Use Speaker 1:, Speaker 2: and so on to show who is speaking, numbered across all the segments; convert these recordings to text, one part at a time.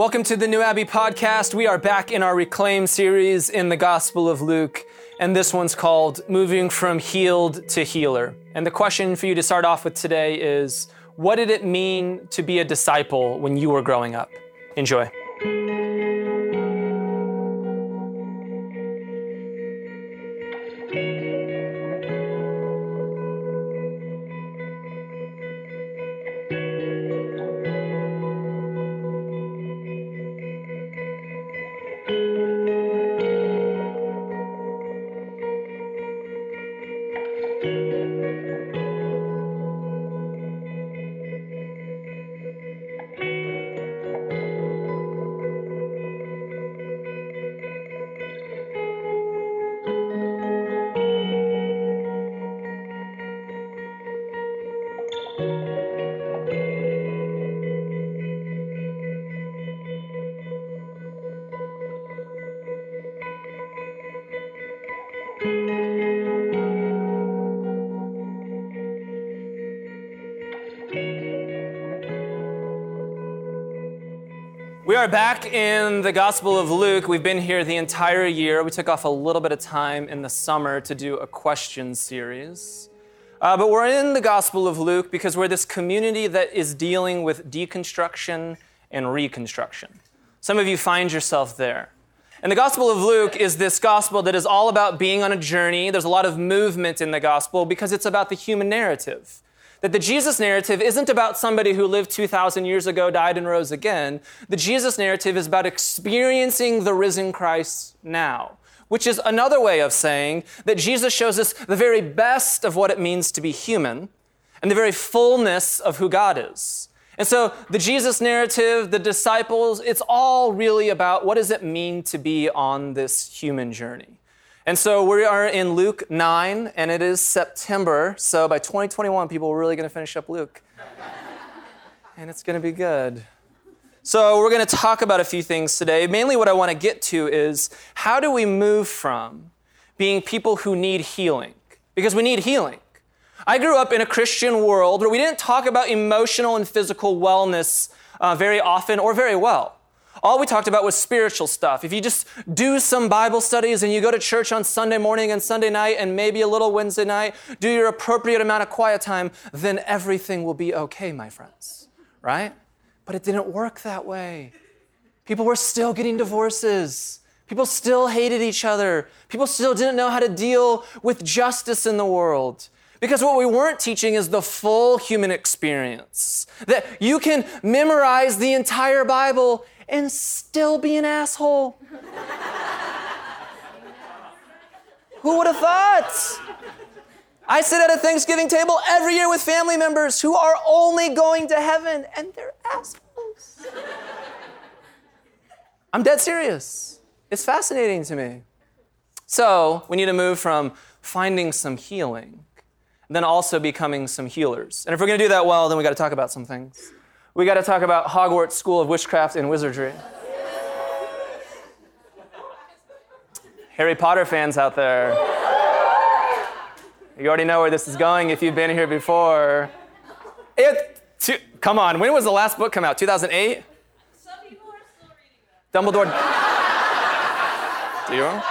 Speaker 1: Welcome to the New Abbey podcast. We are back in our Reclaim series in the Gospel of Luke, and this one's called Moving from Healed to Healer. And the question for you to start off with today is What did it mean to be a disciple when you were growing up? Enjoy. We are back in the Gospel of Luke. We've been here the entire year. We took off a little bit of time in the summer to do a question series. Uh, but we're in the Gospel of Luke because we're this community that is dealing with deconstruction and reconstruction. Some of you find yourself there. And the Gospel of Luke is this gospel that is all about being on a journey. There's a lot of movement in the gospel because it's about the human narrative. That the Jesus narrative isn't about somebody who lived 2,000 years ago, died, and rose again. The Jesus narrative is about experiencing the risen Christ now, which is another way of saying that Jesus shows us the very best of what it means to be human and the very fullness of who God is. And so the Jesus narrative, the disciples, it's all really about what does it mean to be on this human journey. And so we are in Luke 9, and it is September. So by 2021, people are really going to finish up Luke. and it's going to be good. So we're going to talk about a few things today. Mainly, what I want to get to is how do we move from being people who need healing? Because we need healing. I grew up in a Christian world where we didn't talk about emotional and physical wellness uh, very often or very well. All we talked about was spiritual stuff. If you just do some Bible studies and you go to church on Sunday morning and Sunday night and maybe a little Wednesday night, do your appropriate amount of quiet time, then everything will be okay, my friends. Right? But it didn't work that way. People were still getting divorces. People still hated each other. People still didn't know how to deal with justice in the world. Because what we weren't teaching is the full human experience. That you can memorize the entire Bible and still be an asshole. Who would have thought? I sit at a Thanksgiving table every year with family members who are only going to heaven and they're assholes. I'm dead serious. It's fascinating to me. So, we need to move from finding some healing, then also becoming some healers. And if we're going to do that well, then we got to talk about some things we got to talk about Hogwarts School of Witchcraft and Wizardry. Harry Potter fans out there. You already know where this is going if you've been here before. It, to, come on, when was the last book come out? 2008?
Speaker 2: Some people are still reading
Speaker 1: them. Dumbledore. Do you?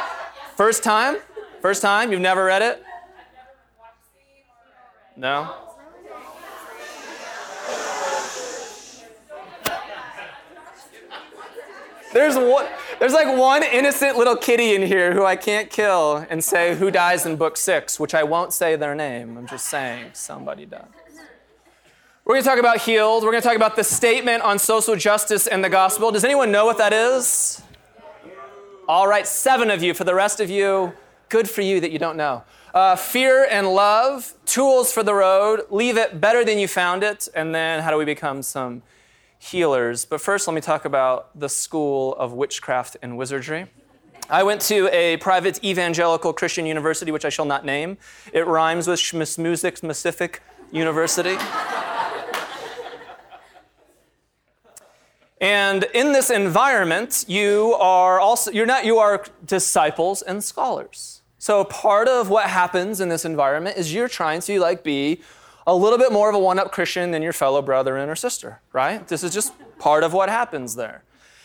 Speaker 1: First time? First time? You've never read it? No? There's one, there's like one innocent little kitty in here who I can't kill and say who dies in book six, which I won't say their name. I'm just saying somebody does. We're going to talk about healed. We're going to talk about the statement on social justice and the gospel. Does anyone know what that is? All right, seven of you. For the rest of you, good for you that you don't know. Uh, fear and love, tools for the road, leave it better than you found it, and then how do we become some healers. But first, let me talk about the School of Witchcraft and Wizardry. I went to a private evangelical Christian university, which I shall not name. It rhymes with Schmusmusic Specific University. and in this environment, you are also you're not you are disciples and scholars. So part of what happens in this environment is you're trying to like be a little bit more of a one up Christian than your fellow brother or sister, right? This is just part of what happens there.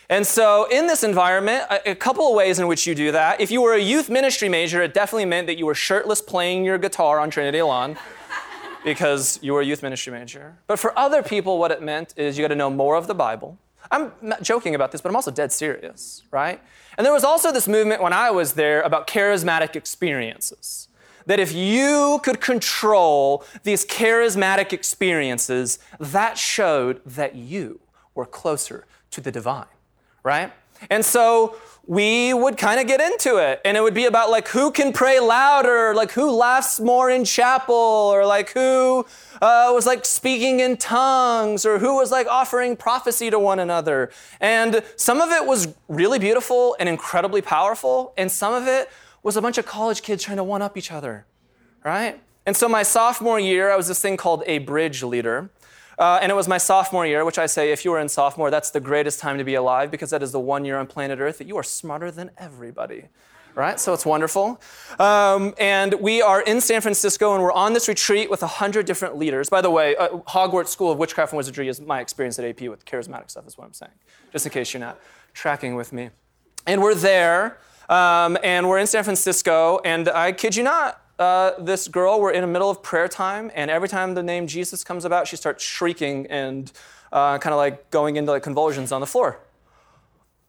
Speaker 1: And so, in this environment, a, a, couple of ways in which you do that. If you were a youth ministry major, it definitely meant that you were shirtless playing your guitar on Trinity Lawn because you were a youth ministry major. But for other people, what it meant is you got to know more of the Bible. I'm not joking about this, but I'm also dead serious, right? And there was also this movement when I was there about charismatic experiences. That if you could control these charismatic experiences, that showed that you were closer to the divine, right? And so we would kind of get into it. And it would be about like who can pray louder, like who laughs more in chapel, or like who uh, was like speaking in tongues, or who was like offering prophecy to one another. And some of it was really beautiful and incredibly powerful, and some of it was a bunch of college kids trying to one up each other, right? And so my sophomore year, I was this thing called a bridge leader. Uh, and it was my sophomore year, which I say, if you were in sophomore, that's the greatest time to be alive because that is the one year on planet Earth that you are smarter than everybody. Right? So it's wonderful. Um, and we are in San Francisco and we're on this retreat with 100 different leaders. By the way, uh, Hogwarts School of Witchcraft and Wizardry is my experience at AP with charismatic stuff, is what I'm saying, just in case you're not tracking with me. And we're there, um, and we're in San Francisco, and I kid you not, uh, this girl, we're in the middle of prayer time, and every time the name Jesus comes about, she starts shrieking and uh, kind of like going into like convulsions on the floor.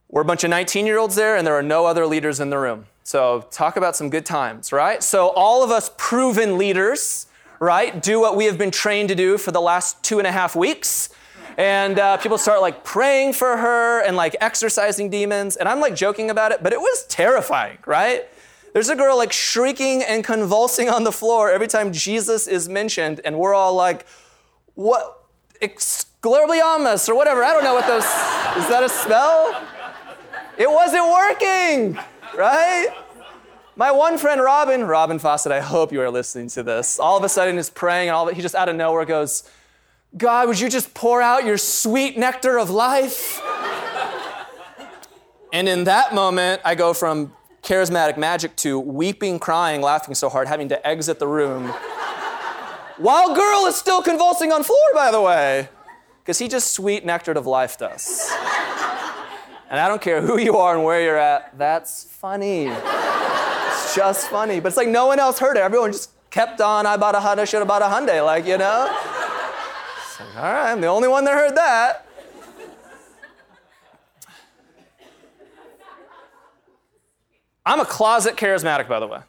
Speaker 1: We're a bunch of 19 year olds there, and there are no other leaders in the room. So, talk about some good times, right? So, all of us proven leaders, right, do what we have been trained to do for the last two and a half weeks. And uh, people start like praying for her and like exorcising demons. And I'm like joking about it, but it was terrifying, right? There's a girl like shrieking and convulsing on the floor every time Jesus is mentioned, and we're all like, what? Expelliarmus or whatever. I don't know what those. Is that a spell? It wasn't working, right? My one friend Robin, Robin Fawcett, I hope you are listening to this. All of a sudden is praying, and all of he just out of nowhere goes, God, would you just pour out your sweet nectar of life? and in that moment, I go from charismatic magic to weeping, crying, laughing so hard, having to exit the room. While girl is still convulsing on floor, by the way, because he just sweet nectared of life us. And I don't care who you are and where you're at, that's funny. It's just funny. But it's like no one else heard it. Everyone just kept on, I bought a Honda, should have bought a Hyundai, like, you know? Like, all right, I'm the only one that heard that. I'm a closet charismatic, by the way.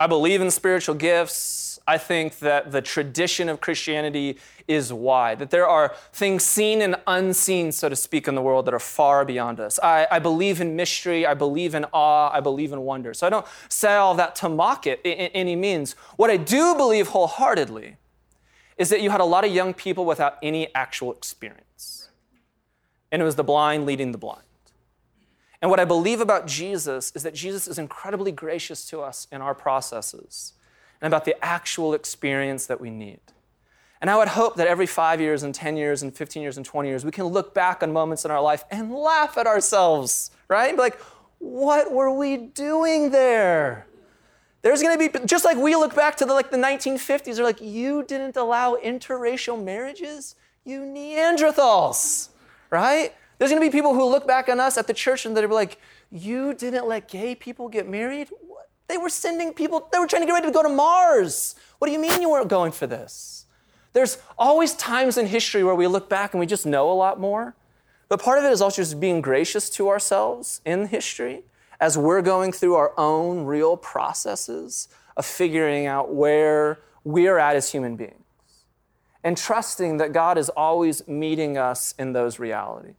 Speaker 1: I believe in spiritual gifts. I think that the tradition of Christianity is wide, that there are things seen and unseen, so to speak, in the world that are far beyond us. I, I believe in mystery. I believe in awe. I believe in wonder. So I don't say all that to mock it in, in any means. What I do believe wholeheartedly is that you had a lot of young people without any actual experience. And it was the blind leading the blind. And what I believe about Jesus is that Jesus is incredibly gracious to us in our processes and about the actual experience that we need. And I would hope that every five years and 10 years and 15 years and 20 years, we can look back on moments in our life and laugh at ourselves, right? And be like, what were we doing there? There's going to be just like we look back to the like the 1950s. They're like, you didn't allow interracial marriages, you Neanderthals, right? There's going to be people who look back on us at the church and they're like, You didn't let gay people get married? What? They were sending people, they were trying to get ready to go to Mars. What do you mean you weren't going for this? There's always times in history where we look back and we just know a lot more. But part of it is also just being gracious to ourselves in history as we're going through our own real processes of figuring out where we're at as human beings and trusting that God is always meeting us in those realities.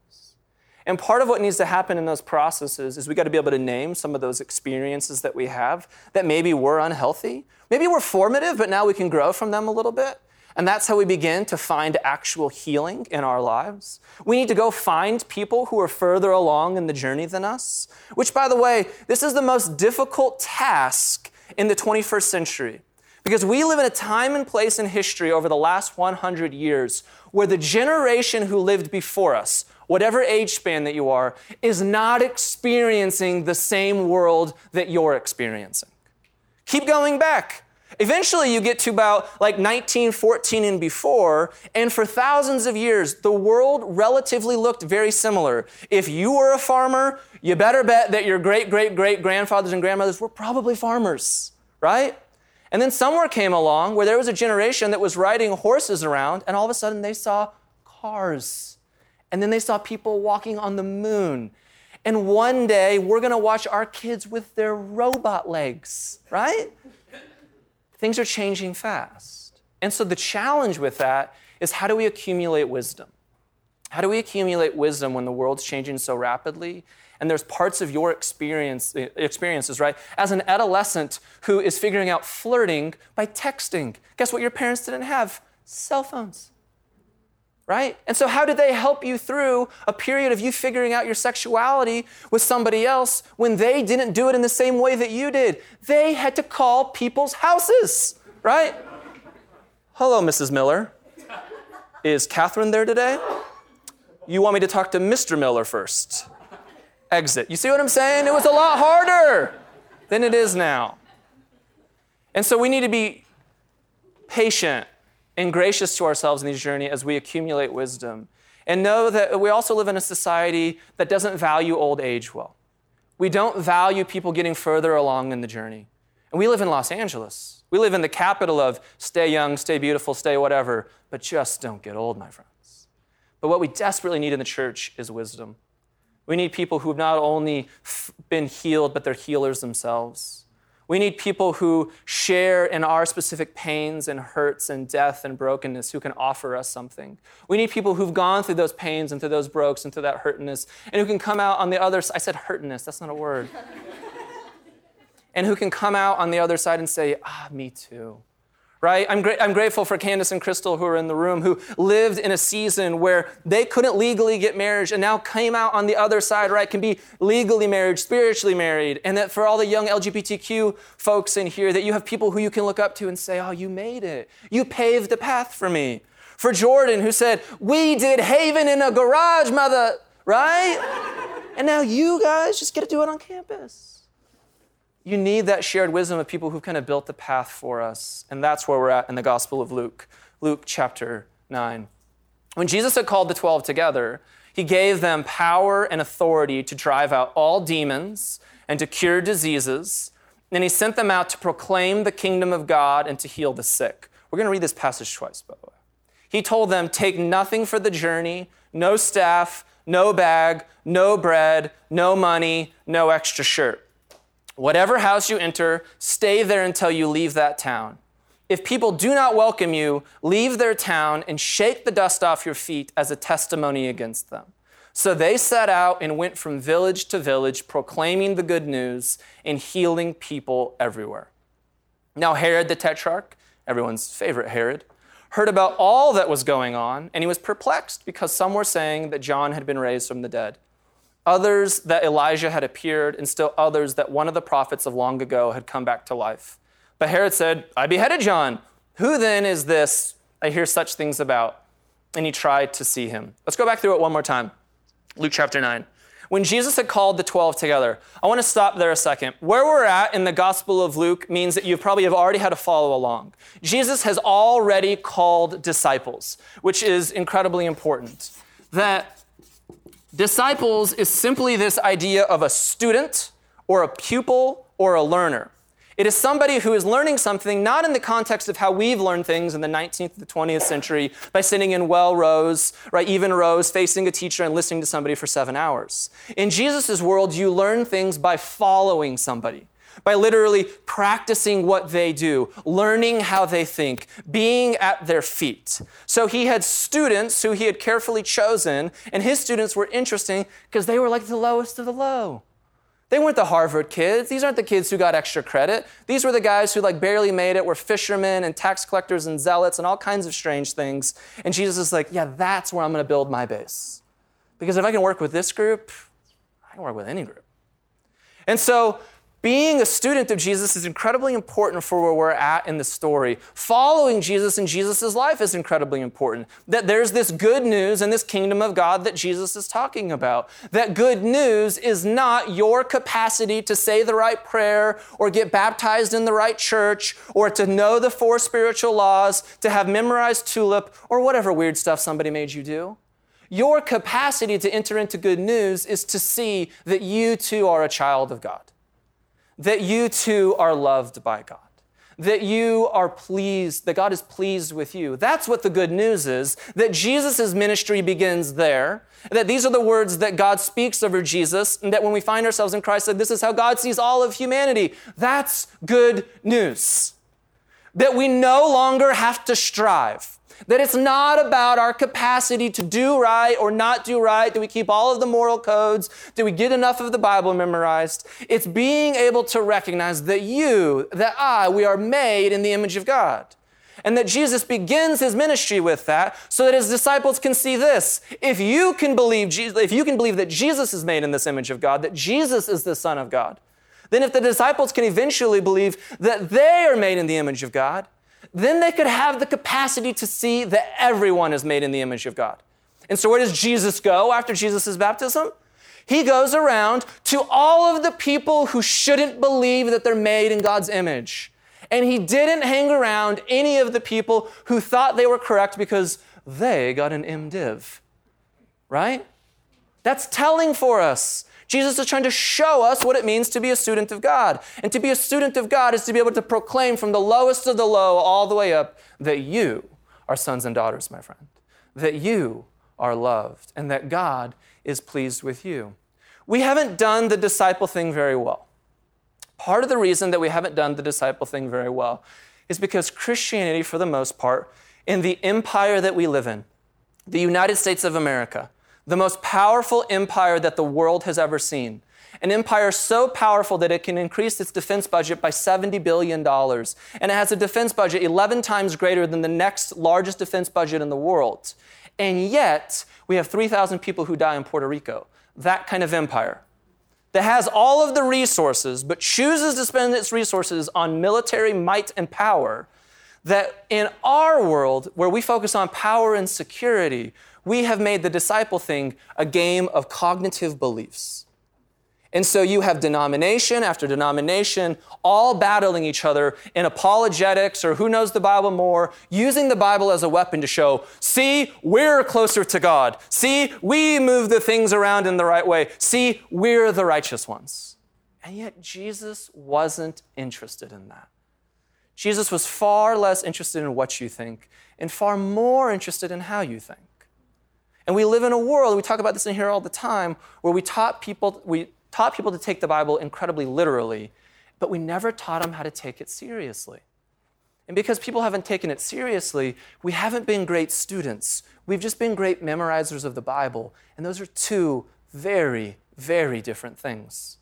Speaker 1: And part of what needs to happen in those processes is we got to be able to name some of those experiences that we have that maybe were unhealthy. Maybe were formative, but now we can grow from them a little bit. And that's how we begin to find actual healing in our lives. We need to go find people who are further along in the journey than us, which, by the way, this is the most difficult task in the 21st century. Because we live in a time and place in history over the last 100 years where the generation who lived before us, whatever age span that you are, is not experiencing the same world that you're experiencing. Keep going back. Eventually, you get to about like 1914 and before, and for thousands of years, the world relatively looked very similar. If you were a farmer, you better bet that your great, great, great grandfathers and grandmothers were probably farmers, right? And then somewhere came along where there was a generation that was riding horses around, and all of a sudden they saw cars. And then they saw people walking on the moon. And one day we're gonna watch our kids with their robot legs, right? Things are changing fast. And so the challenge with that is how do we accumulate wisdom? How do we accumulate wisdom when the world's changing so rapidly? And there's parts of your experience, eh, experiences, right? As an adolescent who is figuring out flirting by texting. Guess what your parents didn't have? Cell phones. Right? And so, how did they help you through a period of you figuring out your sexuality with somebody else when they didn't do it in the same way that you did? They had to call people's houses, right? Hello, Mrs. Miller. Is Catherine there today? You want me to talk to Mr. Miller first? Exit. You see what I'm saying? It was a lot harder than it is now. And so we need to be patient and gracious to ourselves in this journey as we accumulate wisdom. And know that we also live in a society that doesn't value old age well. We don't value people getting further along in the journey. And we live in Los Angeles. We live in the capital of stay young, stay beautiful, stay whatever, but just don't get old, my friends. But what we desperately need in the church is wisdom. We need people who've not only been healed, but they're healers themselves. We need people who share in our specific pains and hurts and death and brokenness who can offer us something. We need people who've gone through those pains and through those brokes and through that hurtness and who can come out on the other side. I said hurtness, that's not a word. and who can come out on the other side and say, ah, me too right? I'm, gra- I'm grateful for Candace and Crystal who are in the room who lived in a season where they couldn't legally get married and now came out on the other side, right? Can be legally married, spiritually married. And that for all the young LGBTQ folks in here, that you have people who you can look up to and say, oh, you made it. You paved the path for me. For Jordan who said, we did Haven in a garage, mother, right? and now you guys just get to do it on campus. You need that shared wisdom of people who've kind of built the path for us. And that's where we're at in the Gospel of Luke, Luke chapter 9. When Jesus had called the 12 together, he gave them power and authority to drive out all demons and to cure diseases. And he sent them out to proclaim the kingdom of God and to heal the sick. We're going to read this passage twice, by the way. He told them, Take nothing for the journey no staff, no bag, no bread, no money, no extra shirt. Whatever house you enter, stay there until you leave that town. If people do not welcome you, leave their town and shake the dust off your feet as a testimony against them. So they set out and went from village to village, proclaiming the good news and healing people everywhere. Now, Herod the Tetrarch, everyone's favorite Herod, heard about all that was going on, and he was perplexed because some were saying that John had been raised from the dead others that Elijah had appeared, and still others that one of the prophets of long ago had come back to life. But Herod said, I beheaded John. Who then is this I hear such things about? And he tried to see him. Let's go back through it one more time. Luke chapter 9. When Jesus had called the 12 together, I want to stop there a second. Where we're at in the Gospel of Luke means that you probably have already had to follow along. Jesus has already called disciples, which is incredibly important. That Disciples is simply this idea of a student or a pupil or a learner. It is somebody who is learning something not in the context of how we've learned things in the 19th to 20th century by sitting in well rows, right, even rows, facing a teacher and listening to somebody for seven hours. In Jesus' world, you learn things by following somebody by literally practicing what they do, learning how they think, being at their feet. So he had students who he had carefully chosen, and his students were interesting because they were like the lowest of the low. They weren't the Harvard kids. These aren't the kids who got extra credit. These were the guys who like barely made it, were fishermen and tax collectors and zealots and all kinds of strange things. And Jesus is like, yeah, that's where I'm going to build my base. Because if I can work with this group, I can work with any group. And so being a student of Jesus is incredibly important for where we're at in the story. Following Jesus in Jesus' life is incredibly important. That there's this good news in this kingdom of God that Jesus is talking about. That good news is not your capacity to say the right prayer or get baptized in the right church or to know the four spiritual laws, to have memorized tulip or whatever weird stuff somebody made you do. Your capacity to enter into good news is to see that you too are a child of God that you too are loved by God, that you are pleased, that God is pleased with you. That's what the good news is, that Jesus' ministry begins there, that these are the words that God speaks over Jesus, and that when we find ourselves in Christ, that this is how God sees all of humanity. That's good news. That we no longer have to strive that it's not about our capacity to do right or not do right. Do we keep all of the moral codes? Do we get enough of the Bible memorized? It's being able to recognize that you, that I, we are made in the image of God. And that Jesus begins his ministry with that so that his disciples can see this. If you can believe Jesus, if you can believe that Jesus is made in this image of God, that Jesus is the Son of God, then if the disciples can eventually believe that they are made in the image of God, then they could have the capacity to see that everyone is made in the image of God. And so, where does Jesus go after Jesus' baptism? He goes around to all of the people who shouldn't believe that they're made in God's image. And he didn't hang around any of the people who thought they were correct because they got an MDiv. Right? That's telling for us. Jesus is trying to show us what it means to be a student of God. And to be a student of God is to be able to proclaim from the lowest of the low all the way up that you are sons and daughters, my friend, that you are loved, and that God is pleased with you. We haven't done the disciple thing very well. Part of the reason that we haven't done the disciple thing very well is because Christianity, for the most part, in the empire that we live in, the United States of America, the most powerful empire that the world has ever seen. An empire so powerful that it can increase its defense budget by $70 billion. And it has a defense budget 11 times greater than the next largest defense budget in the world. And yet, we have 3,000 people who die in Puerto Rico. That kind of empire that has all of the resources, but chooses to spend its resources on military might and power. That in our world, where we focus on power and security, we have made the disciple thing a game of cognitive beliefs. And so you have denomination after denomination all battling each other in apologetics or who knows the Bible more, using the Bible as a weapon to show, see, we're closer to God. See, we move the things around in the right way. See, we're the righteous ones. And yet Jesus wasn't interested in that. Jesus was far less interested in what you think and far more interested in how you think. And we live in a world, we talk about this in here all the time, where we taught people, we taught people to take the Bible incredibly literally, but we never taught them how to take it seriously. And because people haven't taken it seriously, we haven't been great students. We've just been great memorizers of the Bible. And those are two very, very different things.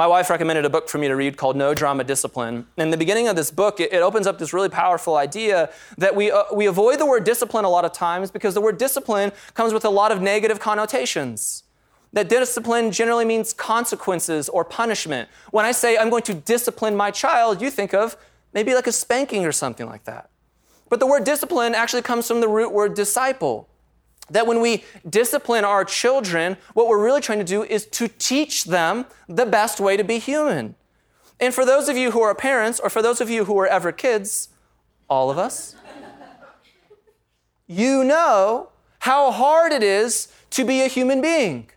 Speaker 1: My wife recommended a book for me to read called No Drama Discipline. In the beginning of this book, it, it opens up this really powerful idea that we, uh, we avoid the word discipline a lot of times because the word discipline comes with a lot of negative connotations. That discipline generally means consequences or punishment. When I say I'm going to discipline my child, you think of maybe like a spanking or something like that. But the word discipline actually comes from the root word disciple that when we discipline our children, what we're really trying to do is to teach them the best way to be human. And for those of you who are parents, or for those of you who were ever kids, all of us, you know how hard it is to be a human being.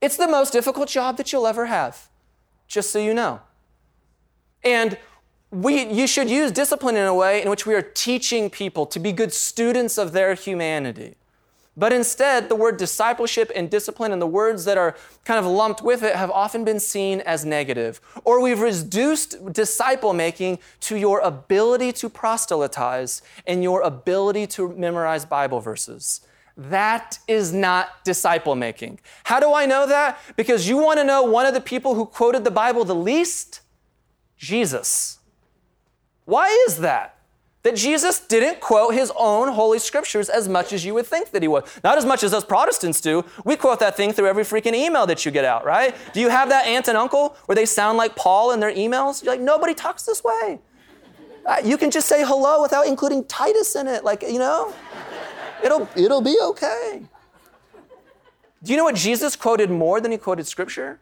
Speaker 1: It's the most difficult job that you'll ever have, just so you know. And we, you should use discipline in a way in which we are teaching people to be good students of their humanity. But instead, the word discipleship and discipline and the words that are kind of lumped with it have often been seen as negative. Or we've reduced disciple making to your ability to proselytize and your ability to memorize Bible verses. That is not disciple making. How do I know that? Because you want to know one of the people who quoted the Bible the least? Jesus. Why is that? That Jesus didn't quote his own holy scriptures as much as you would think that he would. Not as much as us Protestants do. We quote that thing through every freaking email that you get out, right? Do you have that aunt and uncle where they sound like Paul in their emails? You're like, nobody talks this way. Uh, you can just say hello without including Titus in it, like, you know? It'll, it'll be okay. Do you know what Jesus quoted more than he quoted scripture?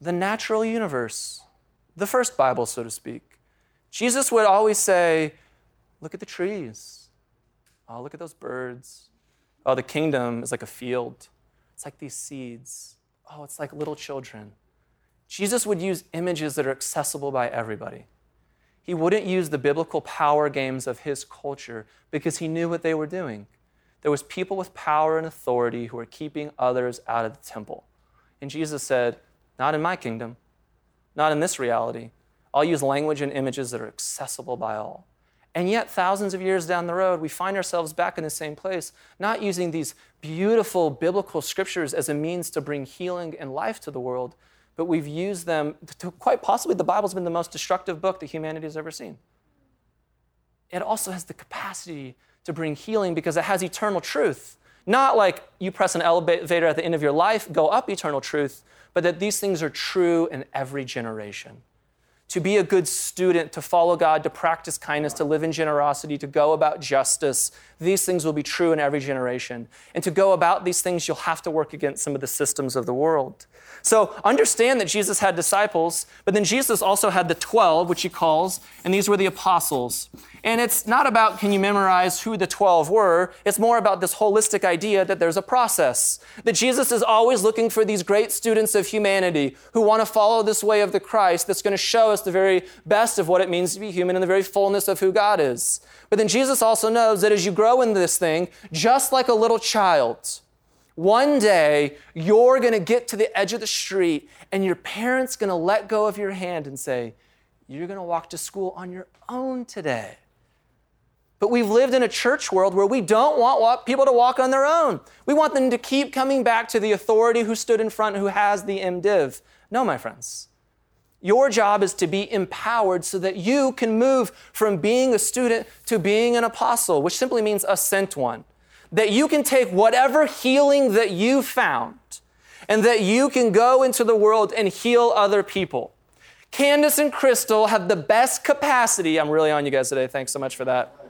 Speaker 1: The natural universe, the first Bible, so to speak. Jesus would always say, Look at the trees. Oh, look at those birds. Oh, the kingdom is like a field. It's like these seeds. Oh, it's like little children. Jesus would use images that are accessible by everybody. He wouldn't use the biblical power games of his culture because he knew what they were doing. There was people with power and authority who were keeping others out of the temple. And Jesus said, "Not in my kingdom. Not in this reality. I'll use language and images that are accessible by all." And yet, thousands of years down the road, we find ourselves back in the same place, not using these beautiful biblical scriptures as a means to bring healing and life to the world, but we've used them to quite possibly the Bible's been the most destructive book that humanity has ever seen. It also has the capacity to bring healing because it has eternal truth. Not like you press an elevator at the end of your life, go up eternal truth, but that these things are true in every generation to be a good student, to follow God, to practice kindness, to live in generosity, to go about justice. These things will be true in every generation. And to go about these things, you'll have to work against some of the systems of the world. So understand that Jesus had disciples, but then Jesus also had the 12, which he calls, and these were the apostles. And it's not about can you memorize who the 12 were, it's more about this holistic idea that there's a process. That Jesus is always looking for these great students of humanity who want to follow this way of the Christ that's going to show us the very best of what it means to be human and the very fullness of who God is. But then Jesus also knows that as you grow in this thing, just like a little child, one day, you're going to get to the edge of the street and your parents going to let go of your hand and say, You're going to walk to school on your own today. But we've lived in a church world where we don't want people to walk on their own. We want them to keep coming back to the authority who stood in front, who has the MDiv. No, my friends. Your job is to be empowered so that you can move from being a student to being an apostle, which simply means a sent one that you can take whatever healing that you found and that you can go into the world and heal other people. Candace and Crystal have the best capacity. I'm really on you guys today. Thanks so much for that.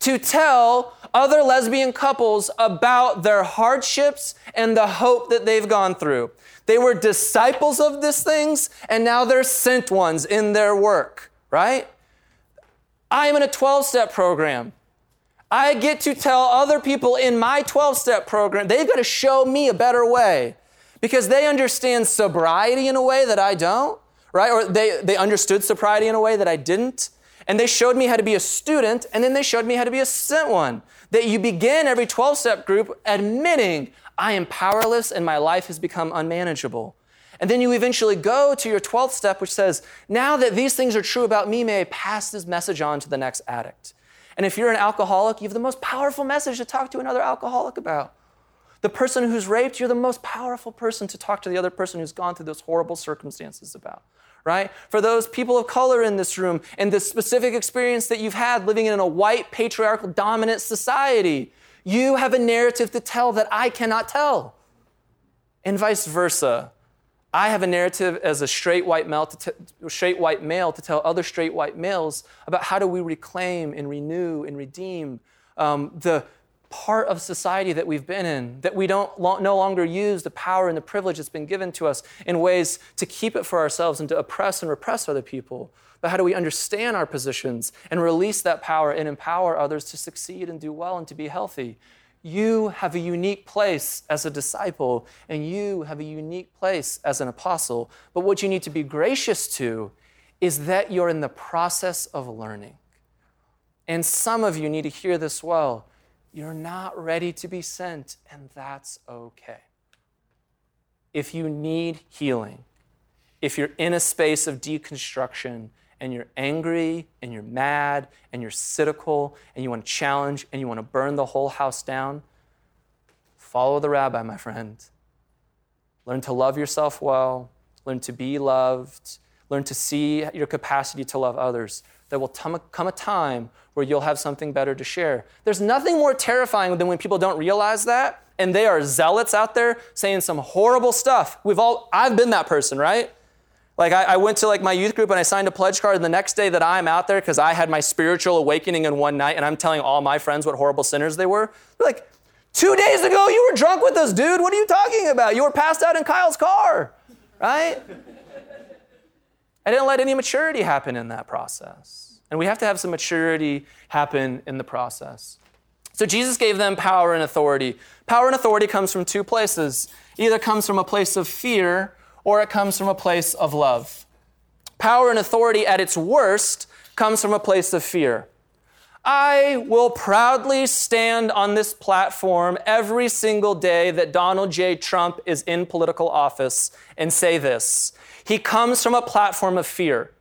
Speaker 1: To tell other lesbian couples about their hardships and the hope that they've gone through. They were disciples of these things, and now they're sent ones in their work, right? I am in a 12 step program. I get to tell other people in my 12 step program, they've got to show me a better way because they understand sobriety in a way that I don't, right? Or they, they understood sobriety in a way that I didn't. And they showed me how to be a student, and then they showed me how to be a sent one. That you begin every 12 step group admitting, I am powerless and my life has become unmanageable. And then you eventually go to your 12th step, which says, Now that these things are true about me, may I pass this message on to the next addict. And if you're an alcoholic, you have the most powerful message to talk to another alcoholic about. The person who's raped, you're the most powerful person to talk to the other person who's gone through those horrible circumstances about, right? For those people of color in this room and the specific experience that you've had living in a white, patriarchal, dominant society, you have a narrative to tell that I cannot tell. And vice versa. I have a narrative as a straight white male to t- straight white male to tell other straight white males about how do we reclaim and renew and redeem um, the part of society that we've been in, that we don't no longer use the power and the privilege that's been given to us in ways to keep it for ourselves and to oppress and repress other people. But how do we understand our positions and release that power and empower others to succeed and do well and to be healthy? You have a unique place as a disciple, and you have a unique place as an apostle. But what you need to be gracious to is that you're in the process of learning. And some of you need to hear this well. You're not ready to be sent, and that's okay. If you need healing, if you're in a space of deconstruction, and you're angry and you're mad and you're cynical and you want to challenge and you want to burn the whole house down, follow the rabbi, my friend. Learn to love yourself well, learn to be loved, learn to see your capacity to love others. There will come a time where you'll have something better to share. There's nothing more terrifying than when people don't realize that and they are zealots out there saying some horrible stuff. We've all, I've been that person, right? Like I, I, went to like my youth group and I signed a pledge card. And the next day that I'm out there because I had my spiritual awakening in one night, and I'm telling all my friends what horrible sinners they were. They're like, two days ago you were drunk with us, dude. What are you talking about? You were passed out in Kyle's car, right? I didn't let any maturity happen in that process. And we have to have some maturity happen in the process. So Jesus gave them power and authority. Power and authority comes from two places. either comes from a place of fear or it comes from a place of love. Power and authority at its worst comes from a place of fear. I will proudly stand on this platform every single day that Donald J. Trump is in political office and say this. He comes from a platform of fear.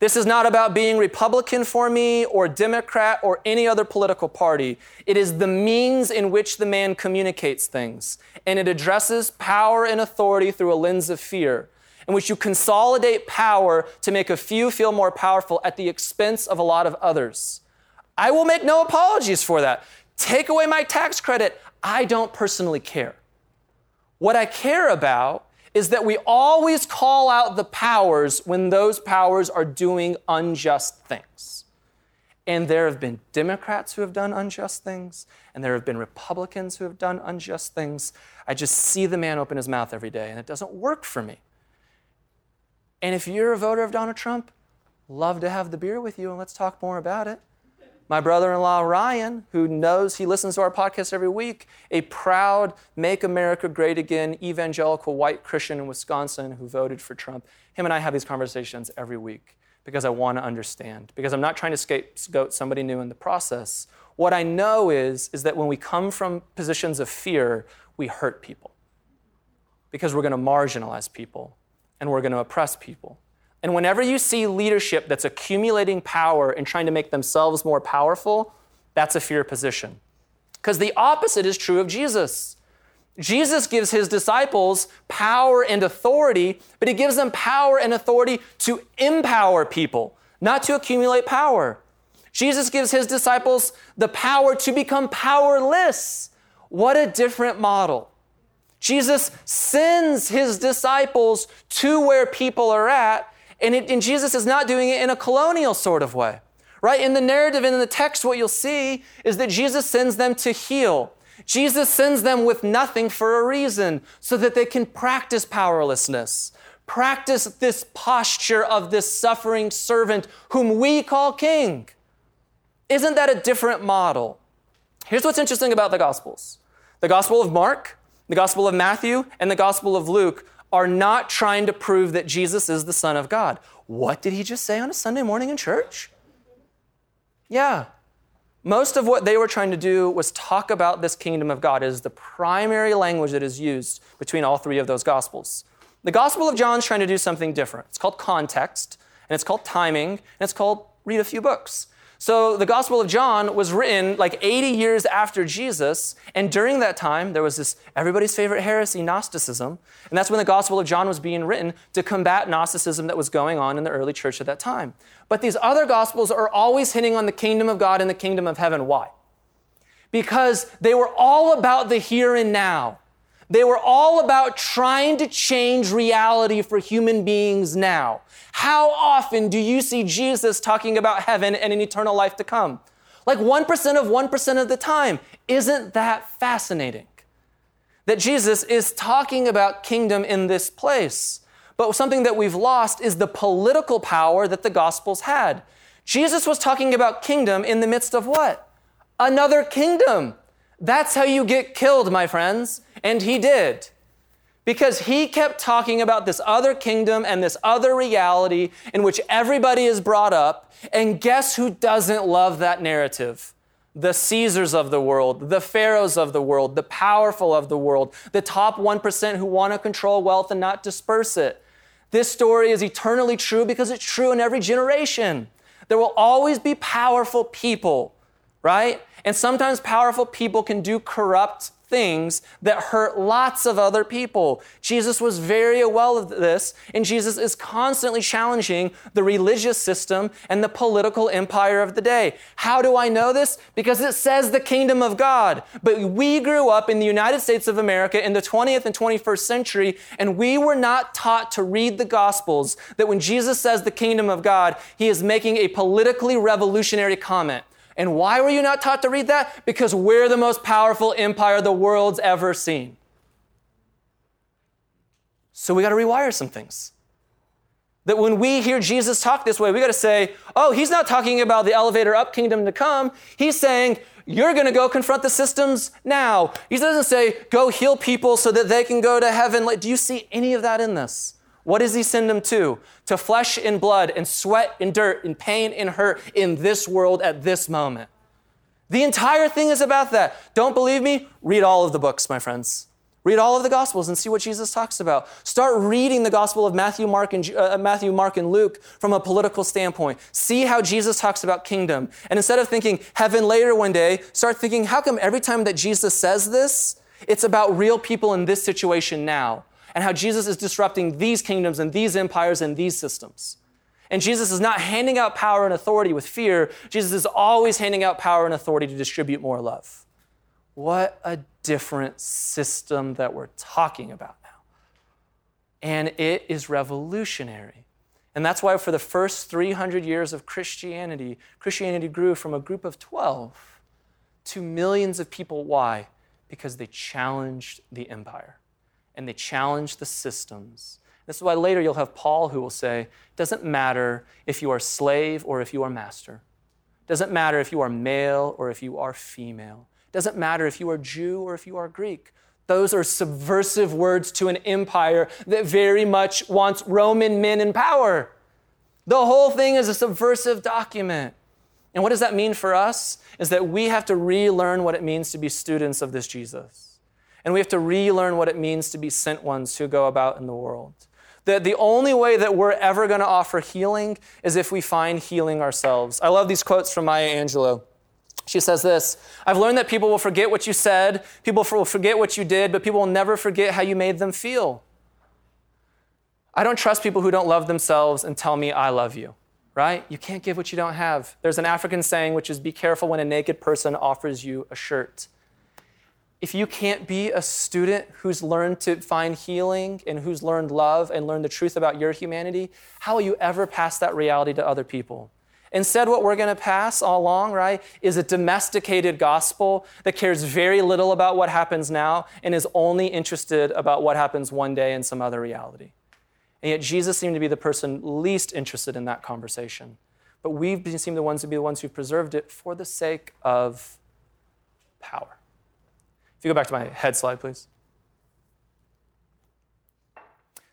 Speaker 1: This is not about being Republican for me or Democrat or any other political party. It is the means in which the man communicates things. And it addresses power and authority through a lens of fear, in which you consolidate power to make a few feel more powerful at the expense of a lot of others. I will make no apologies for that. Take away my tax credit. I don't personally care. What I care about is that we always call out the powers when those powers are doing unjust things. And there have been Democrats who have done unjust things, and there have been Republicans who have done unjust things. I just see the man open his mouth every day, and it doesn't work for me. And if you're a voter of Donald Trump, love to have the beer with you, and let's talk more about it. My brother in law, Ryan, who knows he listens to our podcast every week, a proud Make America Great Again evangelical white Christian in Wisconsin who voted for Trump. Him and I have these conversations every week because I want to understand, because I'm not trying to scapegoat somebody new in the process. What I know is, is that when we come from positions of fear, we hurt people because we're going to marginalize people and we're going to oppress people. And whenever you see leadership that's accumulating power and trying to make themselves more powerful, that's a fear position. Because the opposite is true of Jesus. Jesus gives his disciples power and authority, but he gives them power and authority to empower people, not to accumulate power. Jesus gives his disciples the power to become powerless. What a different model. Jesus sends his disciples to where people are at, and, it, and Jesus is not doing it in a colonial sort of way, right? In the narrative and in the text, what you'll see is that Jesus sends them to heal. Jesus sends them with nothing for a reason so that they can practice powerlessness, practice this posture of this suffering servant whom we call king. Isn't that a different model? Here's what's interesting about the Gospels the Gospel of Mark, the Gospel of Matthew, and the Gospel of Luke are not trying to prove that Jesus is the Son of God. What did he just say on a Sunday morning in church? Yeah. Most of what they were trying to do was talk about this kingdom of God as the primary language that is used between all three of those gospels. The Gospel of John is trying to do something different. It's called context, and it's called timing, and it's called read a few books. So the Gospel of John was written like 80 years after Jesus, and during that time there was this everybody's favorite heresy, Gnosticism, and that's when the Gospel of John was being written to combat Gnosticism that was going on in the early church at that time. But these other Gospels are always hitting on the kingdom of God and the kingdom of heaven. Why? Because they were all about the here and now. They were all about trying to change reality for human beings now. How often do you see Jesus talking about heaven and an eternal life to come? Like 1% of 1% of the time. Isn't that fascinating? That Jesus is talking about kingdom in this place. But something that we've lost is the political power that the Gospels had. Jesus was talking about kingdom in the midst of what? Another kingdom. That's how you get killed, my friends. And he did. Because he kept talking about this other kingdom and this other reality in which everybody is brought up. And guess who doesn't love that narrative? The Caesars of the world, the Pharaohs of the world, the powerful of the world, the top 1% who want to control wealth and not disperse it. This story is eternally true because it's true in every generation. There will always be powerful people, right? And sometimes powerful people can do corrupt things that hurt lots of other people. Jesus was very aware of this, and Jesus is constantly challenging the religious system and the political empire of the day. How do I know this? Because it says the kingdom of God. But we grew up in the United States of America in the 20th and 21st century, and we were not taught to read the Gospels that when Jesus says the kingdom of God, he is making a politically revolutionary comment. And why were you not taught to read that? Because we're the most powerful empire the world's ever seen. So we got to rewire some things. That when we hear Jesus talk this way, we got to say, oh, he's not talking about the elevator up kingdom to come. He's saying, you're going to go confront the systems now. He doesn't say, go heal people so that they can go to heaven. Like, do you see any of that in this? What does he send them to? To flesh and blood and sweat and dirt and pain and hurt in this world at this moment. The entire thing is about that. Don't believe me? Read all of the books, my friends. Read all of the Gospels and see what Jesus talks about. Start reading the Gospel of Matthew, Mark, and uh, Matthew, Mark, and Luke from a political standpoint. See how Jesus talks about kingdom, and instead of thinking heaven later one day, start thinking, how come every time that Jesus says this, it's about real people in this situation now? And how Jesus is disrupting these kingdoms and these empires and these systems. And Jesus is not handing out power and authority with fear. Jesus is always handing out power and authority to distribute more love. What a different system that we're talking about now. And it is revolutionary. And that's why, for the first 300 years of Christianity, Christianity grew from a group of 12 to millions of people. Why? Because they challenged the empire and they challenge the systems. This is why later you'll have Paul who will say, it doesn't matter if you are slave or if you are master. It doesn't matter if you are male or if you are female. It doesn't matter if you are Jew or if you are Greek. Those are subversive words to an empire that very much wants Roman men in power. The whole thing is a subversive document. And what does that mean for us? Is that we have to relearn what it means to be students of this Jesus. And we have to relearn what it means to be sent ones who go about in the world. That the only way that we're ever going to offer healing is if we find healing ourselves. I love these quotes from Maya Angelou. She says this I've learned that people will forget what you said, people will forget what you did, but people will never forget how you made them feel. I don't trust people who don't love themselves and tell me, I love you, right? You can't give what you don't have. There's an African saying, which is be careful when a naked person offers you a shirt if you can't be a student who's learned to find healing and who's learned love and learned the truth about your humanity, how will you ever pass that reality to other people? Instead, what we're going to pass all along, right, is a domesticated gospel that cares very little about what happens now and is only interested about what happens one day in some other reality. And yet, Jesus seemed to be the person least interested in that conversation. But we've seemed the ones to be the ones who preserved it for the sake of power. If you go back to my head slide, please.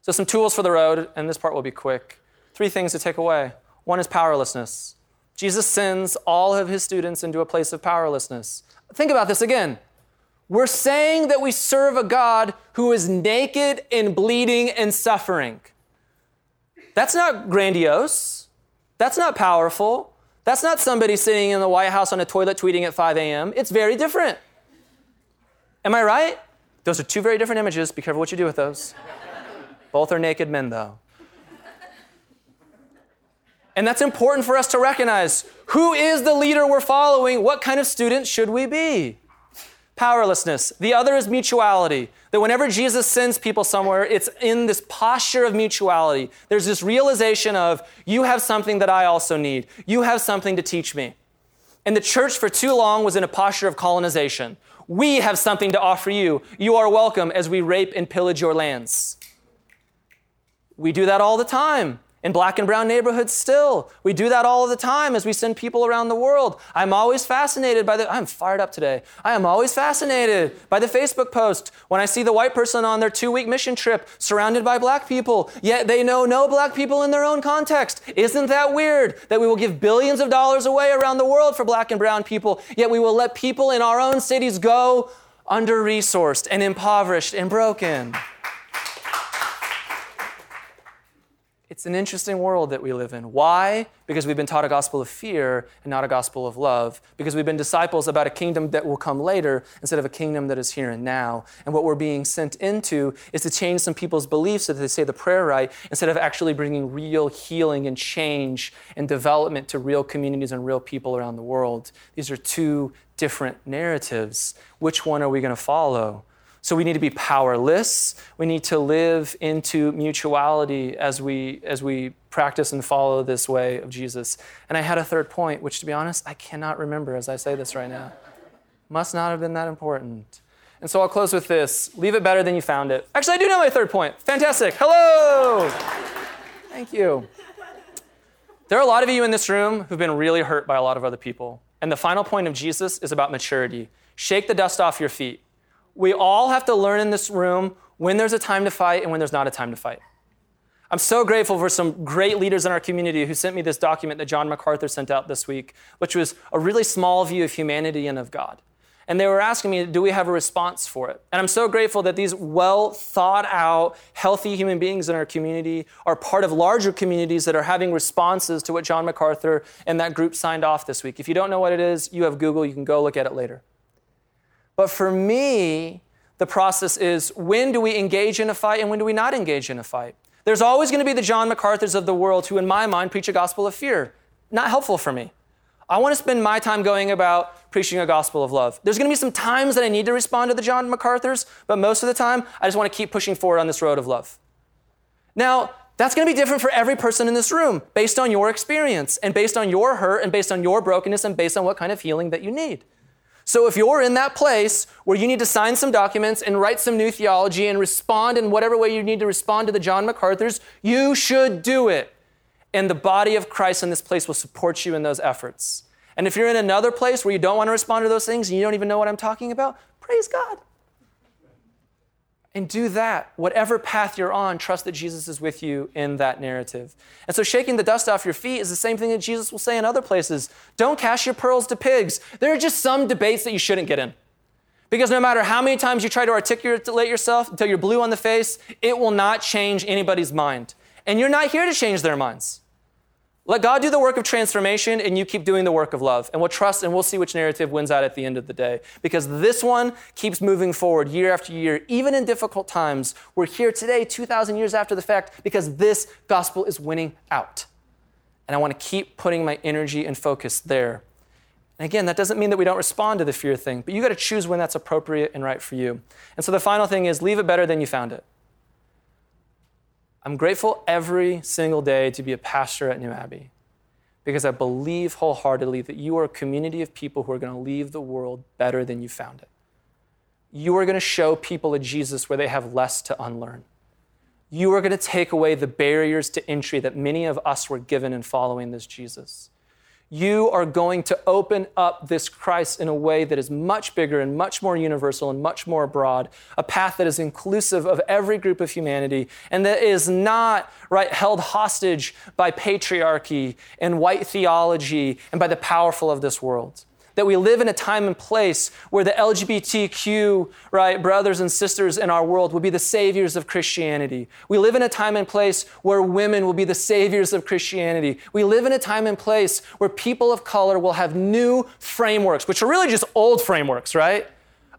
Speaker 1: So, some tools for the road, and this part will be quick. Three things to take away. One is powerlessness. Jesus sends all of his students into a place of powerlessness. Think about this again. We're saying that we serve a God who is naked and bleeding and suffering. That's not grandiose. That's not powerful. That's not somebody sitting in the White House on a toilet tweeting at 5 a.m. It's very different. Am I right? Those are two very different images. Be careful what you do with those. Both are naked men, though. And that's important for us to recognize. Who is the leader we're following? What kind of student should we be? Powerlessness. The other is mutuality. That whenever Jesus sends people somewhere, it's in this posture of mutuality. There's this realization of, you have something that I also need. You have something to teach me. And the church for too long was in a posture of colonization. We have something to offer you. You are welcome as we rape and pillage your lands. We do that all the time in black and brown neighborhoods still. We do that all the time as we send people around the world. I'm always fascinated by the, I'm fired up today. I am always fascinated by the Facebook post when I see the white person on their two week mission trip surrounded by black people, yet they know no black people in their own context. Isn't that weird that we will give billions of dollars away around the world for black and brown people, yet we will let people in our own cities go under resourced and impoverished and broken? It's an interesting world that we live in. Why? Because we've been taught a gospel of fear and not a gospel of love. Because we've been disciples about a kingdom that will come later instead of a kingdom that is here and now. And what we're being sent into is to change some people's beliefs so that they say the prayer right instead of actually bringing real healing and change and development to real communities and real people around the world. These are two different narratives. Which one are we going to follow? So we need to be powerless. We need to live into mutuality as we, as we practice and follow this way of Jesus. And I had a third point, which to be honest, I cannot remember as I say this right now. Must not have been that important. And so I'll close with this leave it better than you found it. Actually, I do know my third point. Fantastic. Hello. Thank you. There are a lot of you in this room who've been really hurt by a lot of other people. And the final point of Jesus is about maturity. Shake the dust off your feet we all have to learn in this room when there's a time to fight and when there's not a time to fight. I'm so grateful for some great leaders in our community who sent me this document that John MacArthur sent out this week, which was a really small view of humanity and of God. And they were asking me, do we have a response for it? And I'm so grateful that these well thought out, healthy human beings in our community are part of larger communities that are having responses to what John MacArthur and that group signed off this week. If you don't know what it is, you have Google, you can go look at it later. But for me, the process is when do we engage in a fight and when do we not engage in a fight? There's always going to be the John MacArthurs of the world who, in my mind, preach a gospel of fear. Not helpful for me. I want to spend my time going about preaching a gospel of love. There's going to be some times that I need to respond to the John MacArthurs, but most of the time, I just want to keep pushing forward on this road of love. Now, that's going to be different for every person in this room based on your experience and based on your hurt and based on your brokenness and based on what kind of healing that you need. So if you're in that place where you need to sign some documents and write some new theology and respond in whatever way you need to respond to the John MacArthur's, you should do it. And the body of Christ in this place will support you in those efforts. And if you're in another place where you don't want to respond to those things and you don't even know what I'm talking about, praise God and do that. Whatever path you're on, trust that Jesus is with you in that narrative. And so, shaking the dust off your feet is the same thing that Jesus will say in other places. Don't cast your pearls to pigs. There are just some debates that you shouldn't get in. Because no matter how many times you try to articulate yourself until you're blue on the face, it will not change anybody's mind. And you're not here to change their minds. Let God do the work of transformation and you keep doing the work of love. And we'll trust and we'll see which narrative wins out at the end of the day. Because this one keeps moving forward year after year, even in difficult times. We're here today, 2,000 years after the fact, because this gospel is winning out. And I want to keep putting my energy and focus there. And again, that doesn't mean that we don't respond to the fear thing, but you got to choose when that's appropriate and right for you. And so the final thing is leave it better than you found it. I'm grateful every single day to be a pastor at New Abbey because I believe wholeheartedly that you are a community of people who are going to leave the world better than you found it. You are going to show people a Jesus where they have less to unlearn. You are going to take away the barriers to entry that many of us were given in following this Jesus you are going to open up this Christ in a way that is much bigger and much more universal and much more broad, a path that is inclusive of every group of humanity and that is not right held hostage by patriarchy and white theology and by the powerful of this world that we live in a time and place where the LGBTQ, right, brothers and sisters in our world will be the saviors of Christianity. We live in a time and place where women will be the saviors of Christianity. We live in a time and place where people of color will have new frameworks, which are really just old frameworks, right?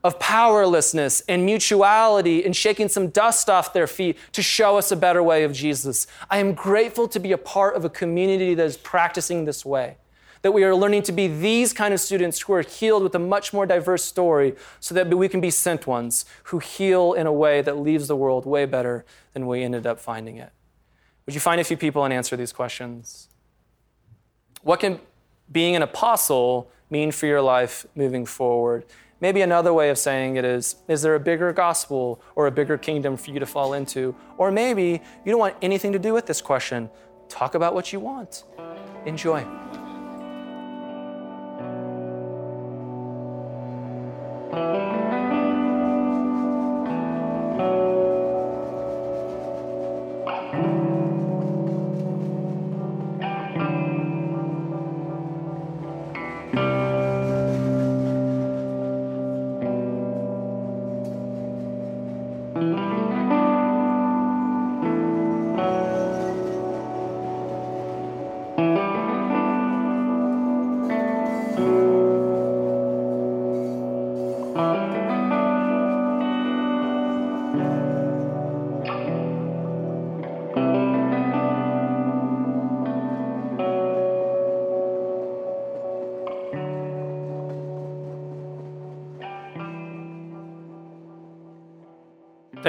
Speaker 1: Of powerlessness and mutuality and shaking some dust off their feet to show us a better way of Jesus. I am grateful to be a part of a community that is practicing this way that we are learning to be these kind of students who are healed with a much more diverse story so that we can be sent ones who heal in a way that leaves the world way better than we ended up finding it. Would you find a few people and answer these questions? What can being an apostle mean for your life moving forward? Maybe another way of saying it is Is there a bigger gospel or a bigger kingdom for you to fall into? Or maybe you don't want anything to do with this question. Talk about what you want. Enjoy.